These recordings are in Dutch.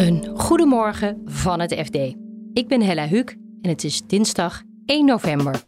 Een goedemorgen van het FD. Ik ben Hella Huuk en het is dinsdag 1 november.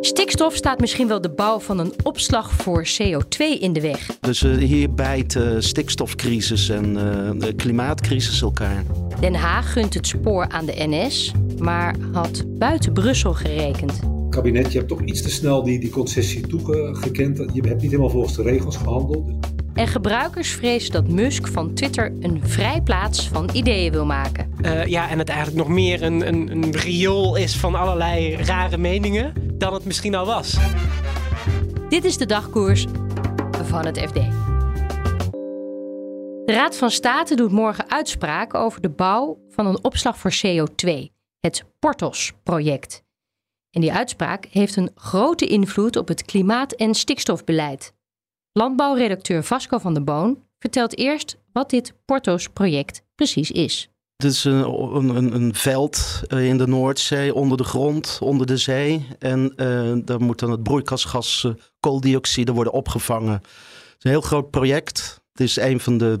Stikstof staat misschien wel de bouw van een opslag voor CO2 in de weg. Dus uh, hier bijt uh, stikstofcrisis en uh, de klimaatcrisis elkaar. Den Haag gunt het spoor aan de NS, maar had buiten Brussel gerekend. Kabinet, je hebt toch iets te snel die, die concessie toegekend. Je hebt niet helemaal volgens de regels gehandeld. En gebruikers vrezen dat Musk van Twitter een vrijplaats van ideeën wil maken. Uh, ja, en het eigenlijk nog meer een, een, een riool is van allerlei rare meningen dan het misschien al was. Dit is de dagkoers van het FD. De Raad van State doet morgen uitspraak over de bouw van een opslag voor CO2, het Portos-project. En die uitspraak heeft een grote invloed op het klimaat- en stikstofbeleid. Landbouwredacteur Vasco van der Boon vertelt eerst wat dit Portos-project precies is. Het is een, een, een, veld eh, in de Noordzee, onder de grond, onder de zee. En uh, daar moet dan het broeikasgas uh, kooldioxide worden opgevangen. Het is een heel groot project. Het is een van de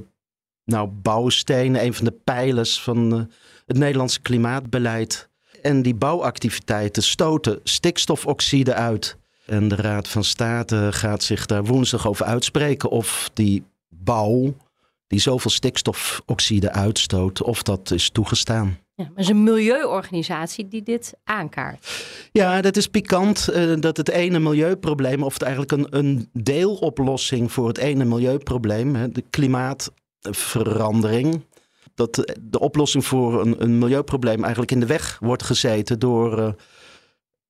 nou, bouwstenen, een van de pijlers van het Nederlandse klimaatbeleid. En die bouwactiviteiten stoten stikstofoxide uit. En de Raad van State gaat zich daar woensdag over uitspreken of die bouw, die zoveel stikstofoxide uitstoot, of dat is toegestaan. Ja, maar het is een milieuorganisatie die dit aankaart. Ja, dat is pikant uh, dat het ene milieuprobleem, of het eigenlijk een, een deeloplossing voor het ene milieuprobleem, hè, de klimaatverandering, dat de oplossing voor een, een, milieuprobleem eigenlijk in de weg wordt gezeten door uh,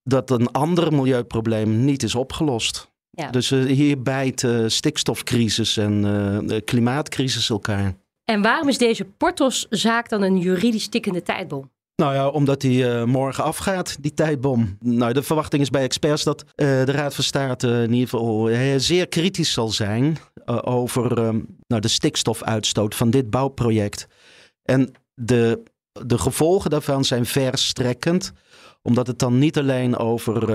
dat een ander milieuprobleem niet is opgelost. Ja. Dus uh, hier bijt uh, stikstofcrisis en klimaatcrisis elkaar. En waarom is deze Portos-zaak dan een juridisch tikkende tijdbom? Nou ja, omdat die uh, morgen afgaat, die tijdbom. Nou, de verwachting is bij experts dat uh, de Raad van State in ieder geval zeer kritisch zal zijn over nou, de stikstofuitstoot van dit bouwproject. En de, de gevolgen daarvan zijn verstrekkend omdat het dan niet alleen over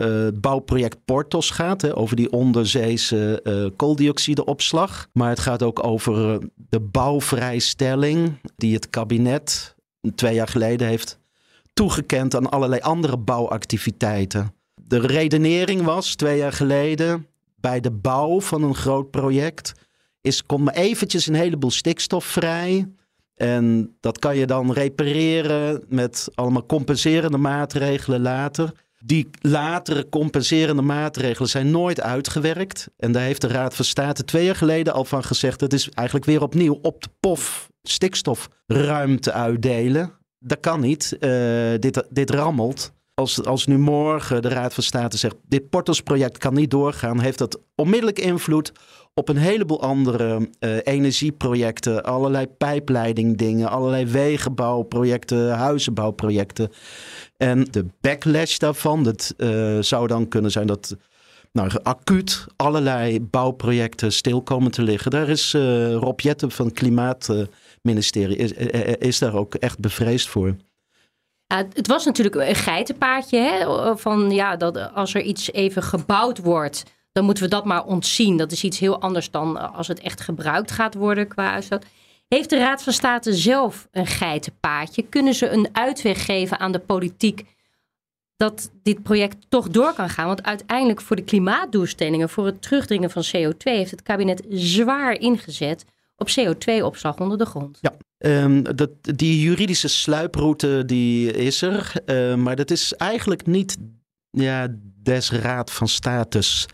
uh, bouwproject Portos gaat, hè, over die onderzeese uh, kooldioxideopslag. Maar het gaat ook over de bouwvrijstelling die het kabinet twee jaar geleden heeft toegekend aan allerlei andere bouwactiviteiten. De redenering was twee jaar geleden bij de bouw van een groot project is komt maar eventjes een heleboel stikstof vrij. En dat kan je dan repareren met allemaal compenserende maatregelen later. Die latere compenserende maatregelen zijn nooit uitgewerkt. En daar heeft de Raad van State twee jaar geleden al van gezegd: het is eigenlijk weer opnieuw op de pof stikstofruimte uitdelen. Dat kan niet. Uh, dit, dit rammelt. Als, als nu morgen de Raad van State zegt: dit Portos-project kan niet doorgaan, heeft dat onmiddellijk invloed op een heleboel andere uh, energieprojecten, allerlei pijpleidingdingen, allerlei wegenbouwprojecten, huizenbouwprojecten. En de backlash daarvan, dat uh, zou dan kunnen zijn dat nou, acuut allerlei bouwprojecten stil komen te liggen. Daar is uh, Rob Jetten van het Klimaatministerie is, is daar ook echt bevreesd voor. Het was natuurlijk een geitenpaadje hè? van ja, dat als er iets even gebouwd wordt dan moeten we dat maar ontzien. Dat is iets heel anders dan eh, als het echt gebruikt gaat worden qua uitstoot. Heeft de Raad van State zelf een geitenpaadje? Kunnen ze een uitweg geven aan de politiek dat dit project toch door kan gaan? Want uiteindelijk voor de klimaatdoelstellingen, voor het terugdringen van CO2, heeft het kabinet zwaar ingezet op CO2-opslag onder de grond. Ja, um, dat, die juridische sluiproute die is er, uh, maar dat is eigenlijk niet ja, des Raad van Status.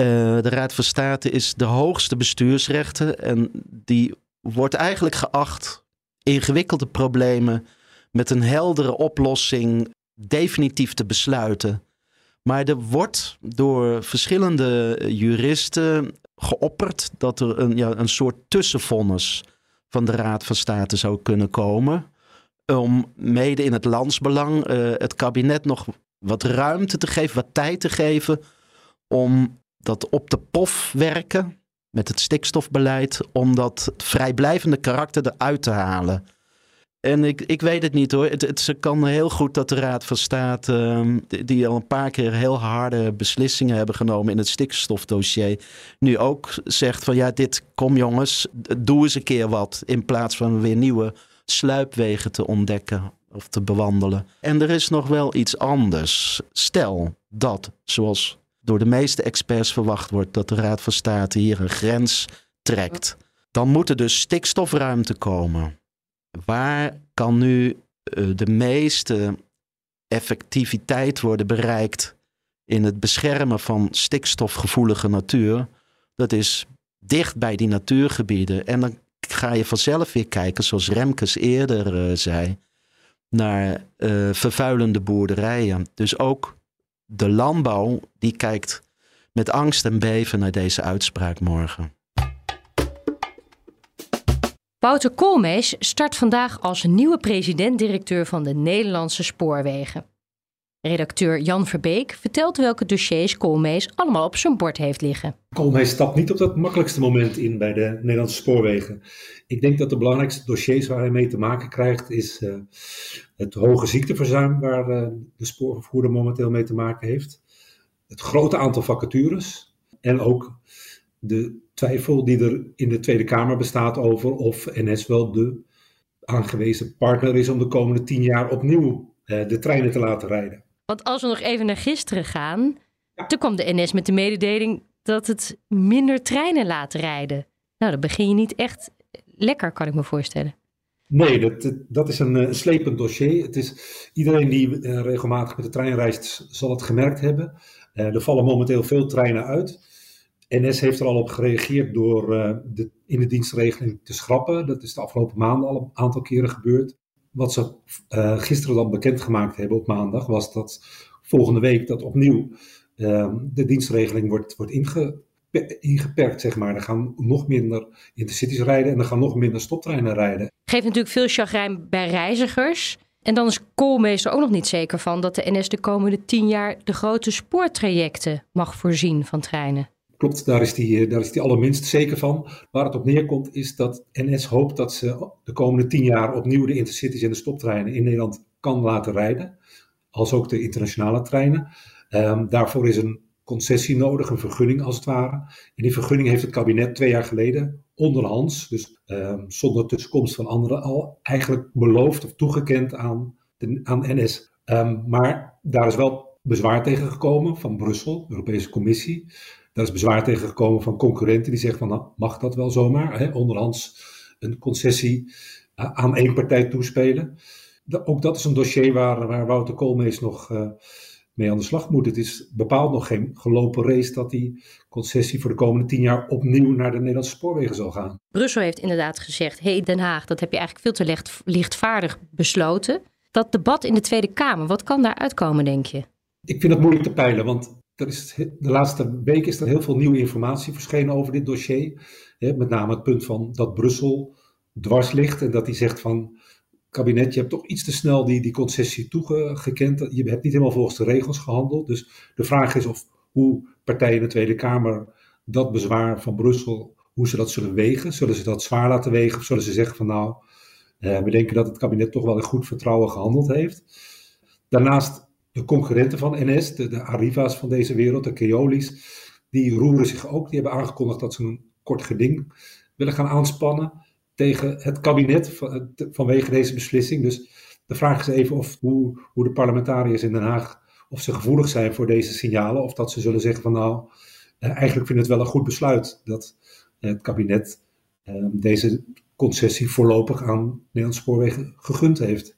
Uh, de Raad van State is de hoogste bestuursrechten en die wordt eigenlijk geacht ingewikkelde problemen met een heldere oplossing definitief te besluiten. Maar er wordt door verschillende juristen geopperd dat er een, ja, een soort tussenvonnis van de Raad van State zou kunnen komen. Om mede in het landsbelang uh, het kabinet nog wat ruimte te geven, wat tijd te geven om dat op de pof werken met het stikstofbeleid, om dat vrijblijvende karakter eruit te halen. En ik, ik weet het niet hoor. Het, het kan heel goed dat de Raad van State, ehm, die al een paar keer heel harde beslissingen hebben genomen in het stikstofdossier, nu ook zegt van ja, dit kom jongens, doe eens een keer wat. In plaats van weer nieuwe sluipwegen te ontdekken of te bewandelen. En er is nog wel iets anders. Stel dat, zoals door de meeste experts verwacht wordt, dat de Raad van State hier een grens trekt. Dan moet er dus stikstofruimte komen waar kan nu eh, de meeste effectiviteit worden bereikt in het beschermen van stikstofgevoelige natuur? Dat is dicht bij die natuurgebieden. En dan ga je vanzelf weer kijken, zoals Remkes eerder uh, zei, naar uh, vervuilende boerderijen. Dus ook de landbouw, die kijkt met angst en beven naar deze uitspraak morgen. Wouter Koolmees start vandaag als nieuwe president-directeur van de Nederlandse Spoorwegen. Redacteur Jan Verbeek vertelt welke dossiers Koolmees allemaal op zijn bord heeft liggen. Koolmees stapt niet op dat makkelijkste moment in bij de Nederlandse Spoorwegen. Ik denk dat de belangrijkste dossiers waar hij mee te maken krijgt is uh, het hoge ziekteverzuim waar uh, de spoorvervoerder momenteel mee te maken heeft. Het grote aantal vacatures en ook de twijfel die er in de Tweede Kamer bestaat over of NS wel de aangewezen partner is om de komende tien jaar opnieuw eh, de treinen te laten rijden. Want als we nog even naar gisteren gaan, toen kwam de NS met de mededeling dat het minder treinen laat rijden. Nou, dan begin je niet echt lekker, kan ik me voorstellen. Nee, dat, dat is een, een slepend dossier. Het is, iedereen die uh, regelmatig met de trein reist, zal het gemerkt hebben. Er vallen momenteel veel treinen uit. NS heeft er al op gereageerd door uh, de, in de dienstregeling te schrappen. Dat is de afgelopen maanden al een aantal keren gebeurd. Wat ze uh, gisteren dan bekendgemaakt hebben op maandag, was dat volgende week dat opnieuw uh, de dienstregeling wordt, wordt inge, ingeperkt, zeg maar. Er gaan nog minder intercities rijden en er gaan nog minder stoptreinen rijden. Geeft natuurlijk veel chagrijn bij reizigers. En dan is Koolmeester ook nog niet zeker van dat de NS de komende tien jaar de grote spoortrajecten mag voorzien van treinen. Klopt, daar is, die, eh, daar is die allerminst zeker van. Waar het op neerkomt is dat NS hoopt dat ze de komende tien jaar opnieuw de intercities en de stoptreinen in Nederland kan laten rijden. Als ook de internationale treinen. Um, daarvoor is een concessie nodig, een vergunning als het ware. En die vergunning heeft het kabinet twee jaar geleden onderhands, dus um, zonder tussenkomst van anderen, al eigenlijk beloofd of toegekend aan, aan NS. Ehm, maar daar is wel bezwaar tegen gekomen van Brussel, de Europese Commissie. Daar is bezwaar tegen gekomen van concurrenten die zeggen van nou, mag dat wel zomaar? Hè? Onderhands een concessie aan één partij toespelen. ook dat is een dossier waar, waar Wouter Koolmees nog uh, mee aan de slag moet. Het is bepaald nog geen gelopen race dat die concessie voor de komende tien jaar opnieuw naar de Nederlandse spoorwegen zal gaan. Brussel heeft inderdaad gezegd, hey Den Haag, dat heb je eigenlijk veel te licht, lichtvaardig besloten. Dat debat in de Tweede Kamer, wat kan daar uitkomen, denk je? Ik vind het moeilijk te peilen, want er is, de laatste week is er heel veel nieuwe informatie verschenen over dit dossier. met name het punt van dat Brussel dwars ligt en dat hij zegt van kabinet, je hebt toch iets te snel die, die concessie toegekend. Je hebt niet helemaal volgens de regels gehandeld. Dus de vraag is of hoe partijen in de Tweede Kamer dat bezwaar van Brussel, hoe ze dat zullen wegen. Zullen ze dat zwaar laten wegen of zullen ze zeggen van nou, eh, we denken dat het kabinet toch wel in goed vertrouwen gehandeld heeft. Daarnaast de concurrenten van NS, de, Arriva's van deze wereld, de Keolis, die roeren zich ook. Die hebben aangekondigd dat ze een kort geding willen gaan aanspannen tegen het kabinet van, vanwege deze beslissing. Dus de vraag is even of hoe, hoe de parlementariërs in Den Haag, of ze gevoelig zijn voor deze signalen, of dat ze zullen zeggen van nou, eh, eigenlijk vind het wel een goed besluit dat het kabinet eh, deze concessie voorlopig aan Nederlandse spoorwegen gegund heeft.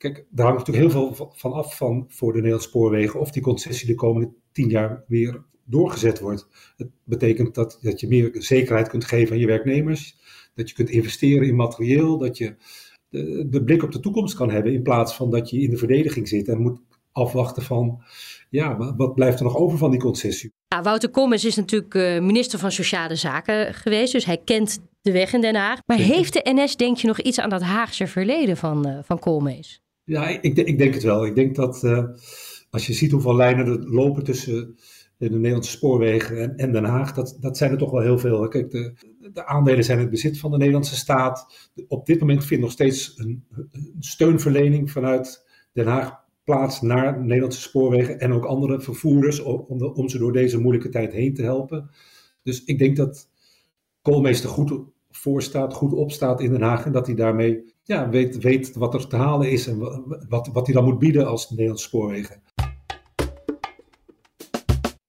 Kijk, daar hangt natuurlijk heel veel van af van voor de Nederlandse spoorwegen of die concessie de komende tien jaar weer doorgezet wordt. Het betekent dat, dat je meer zekerheid kunt geven aan je werknemers, dat je kunt investeren in materieel, dat je de, de blik op de toekomst kan hebben in plaats van dat je in de verdediging zit en moet afwachten van, ja, wat blijft er nog over van die concessie? Ja, Wouter Kommers is natuurlijk uh, minister van Sociale Zaken geweest, dus hij kent de weg in Den Haag. Maar heeft de NS, denk je, nog iets aan dat Haagse verleden van, uh, van Koolmees? Ja, ik, ik, denk het wel. Ik denk dat uh, als je ziet hoeveel lijnen er lopen tussen de Nederlandse spoorwegen en, en Den Haag, dat, dat zijn er toch wel heel veel. Kijk, de, de aandelen zijn in het bezit van de Nederlandse staat. Op dit moment vindt nog steeds een, steunverlening vanuit Den Haag plaats naar Nederlandse spoorwegen en ook andere vervoerders om, om ze door deze moeilijke tijd heen te helpen. Dus ik denk dat Koolmeester goed voorstaat, goed opstaat in Den Haag en dat hij daarmee ja, weet, weet wat er te halen is en wat, wat hij dan moet bieden als Nederlandse spoorwegen.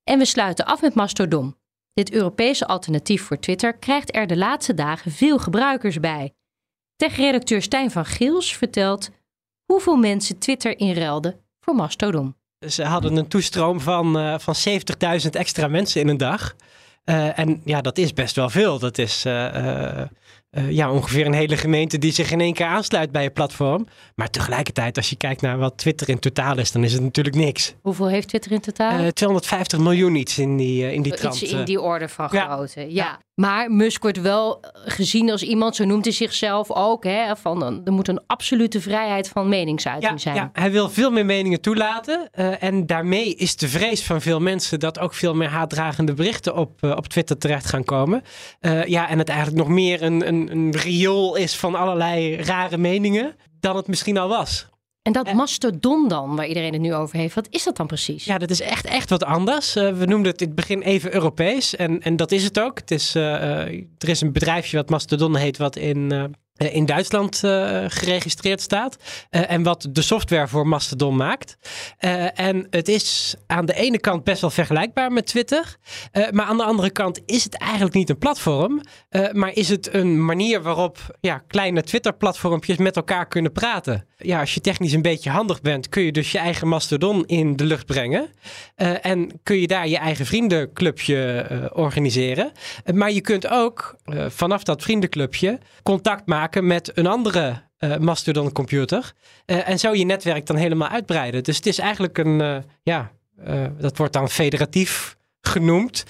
En we sluiten af met Mastodon. Dit Europese alternatief voor Twitter krijgt er de laatste dagen veel gebruikers bij. Tech-redacteur Stijn van Giels vertelt hoeveel mensen Twitter inruilden voor Mastodon. Ze hadden een toestroom van, uh, van 70.000 extra mensen in een dag. Uh, en ja, dat is best wel veel. Dat is uh, uh, ja, ongeveer een hele gemeente die zich in één keer aansluit bij je platform. Maar tegelijkertijd, als je kijkt naar wat Twitter in totaal is, dan is het natuurlijk niks. Hoeveel heeft Twitter in totaal? Uh, 250 miljoen iets in die, uh, in die trant. Iets in die orde van grootte, ja. ja. Maar Musk wordt wel gezien als iemand, zo noemt hij zichzelf ook, hè, van er moet een absolute vrijheid van meningsuiting ja, zijn. Ja, hij wil veel meer meningen toelaten. Uh, en daarmee is de vrees van veel mensen dat ook veel meer haatdragende berichten op, uh, op Twitter terecht gaan komen. Uh, ja, en het eigenlijk nog meer een, een, een riool is van allerlei rare meningen dan het misschien al was. En dat mastodon dan, waar iedereen het nu over heeft, wat is dat dan precies? Ja, dat is echt, echt wat anders. Uh, we noemden het in het begin even Europees en, en dat is het ook. Het is, uh, er is een bedrijfje wat Mastodon heet, wat in, in Duitsland uh, geregistreerd staat. Uh, en wat de software voor Mastodon maakt. En het is aan de ene kant best wel vergelijkbaar met Twitter. maar aan de andere kant is het eigenlijk niet een platform. maar is het een manier waarop ja, kleine Twitter-platformpjes met elkaar kunnen praten. Ja, als je technisch een beetje handig bent, kun je dus je eigen Mastodon in de lucht brengen. en kun je daar je eigen vriendenclubje organiseren. maar je kunt ook vanaf dat vriendenclubje contact maken met een andere uh, Mastodon computer. Uh, en zo je netwerk dan helemaal uitbreiden. Dus het is eigenlijk een, uh, ja, dat wordt dan federatief genoemd.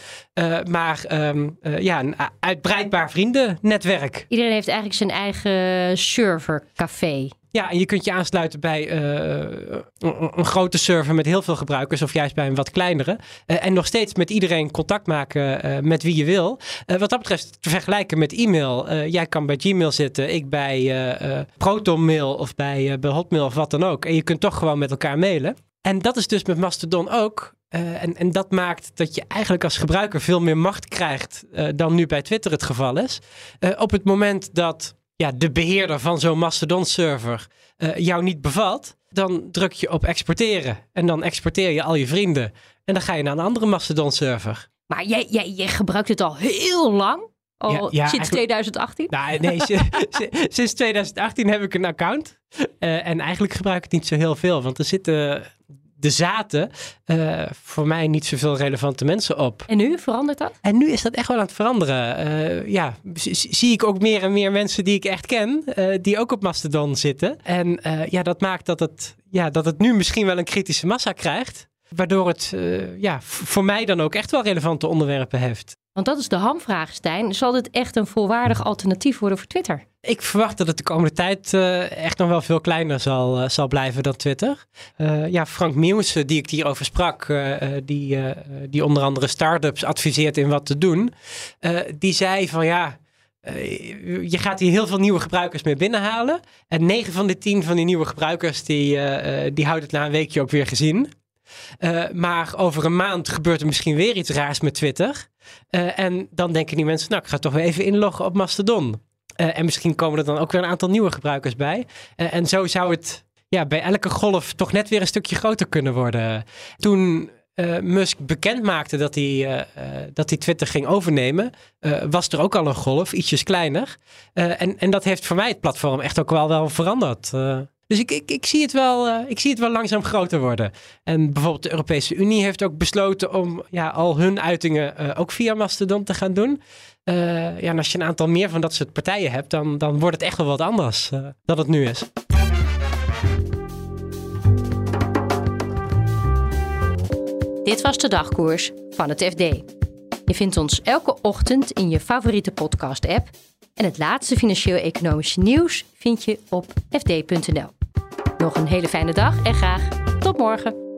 maar um, ja, een uitbreidbaar vriendennetwerk. Iedereen heeft eigenlijk zijn eigen servercafé. Ja, en je kunt je aansluiten bij uh, een, grote server met heel veel gebruikers, of juist bij een wat kleinere. Uh, en nog steeds met iedereen contact maken uh, met wie je wil. wat dat betreft te vergelijken met e-mail. jij kan bij Gmail zitten, ik bij ProtonMail of bij, bij Hotmail of wat dan ook. En je kunt toch gewoon met elkaar mailen. En dat is dus met Mastodon ook. en, en dat maakt dat je eigenlijk als gebruiker veel meer macht krijgt dan nu bij Twitter het geval is. op het moment dat ja, de beheerder van zo'n Mastodon-server uh, jou niet bevalt, dan druk je op exporteren. En dan exporteer je al je vrienden. En dan ga je naar een andere Mastodon-server. Maar jij, jij, jij gebruikt het al heel lang? Ja, ja, sinds 2018? Nou, nee, sinds 2018 heb ik een account. Uh, en eigenlijk gebruik ik het niet zo heel veel. Want er zitten de zaten uh, voor mij niet zoveel relevante mensen op. En nu verandert dat? En nu is dat echt wel aan het veranderen. Uh, ja, zie ik ook meer en meer mensen die ik echt ken, uh, die ook op Mastodon zitten. En ja, dat maakt dat het, ja, dat het nu misschien wel een kritische massa krijgt. Waardoor het ja, voor mij dan ook echt wel relevante onderwerpen heeft. Want dat is de hamvraag, Stijn. Zal dit echt een volwaardig alternatief worden voor Twitter? Ik verwacht dat het de komende tijd uh, echt nog wel veel kleiner zal, uh, zal blijven dan Twitter. Uh, ja, Frank Mieuwse, die ik hierover sprak, die, die onder andere start-ups adviseert in wat te doen, die zei van ja, je gaat hier heel veel nieuwe gebruikers mee binnenhalen. En 9 van de 10 van die nieuwe gebruikers, die, die houdt het na een weekje ook weer gezien. Maar over een maand gebeurt er misschien weer iets raars met Twitter. En dan denken die mensen, nou, ik ga toch weer even inloggen op Mastodon. Uh, en misschien komen er dan ook weer een aantal nieuwe gebruikers bij. en zo zou het ja, bij elke golf toch net weer een stukje groter kunnen worden. Toen Musk bekend maakte dat hij, dat hij Twitter ging overnemen, was er ook al een golf, ietsjes kleiner. en, en dat heeft voor mij het platform echt ook wel, wel veranderd. Dus ik, ik, zie het wel, uh, ik zie het wel langzaam groter worden. En bijvoorbeeld de Europese Unie heeft ook besloten om ja, al hun uitingen uh, ook via Mastodon te gaan doen. Uh, ja, en als je een aantal meer van dat soort partijen hebt, dan, dan wordt het echt wel wat anders dan het nu is. Dit was de dagkoers van het FD. Je vindt ons elke ochtend in je favoriete podcast-app. En het laatste financieel-economische nieuws vind je op fd.nl. Nog een hele fijne dag en graag tot morgen.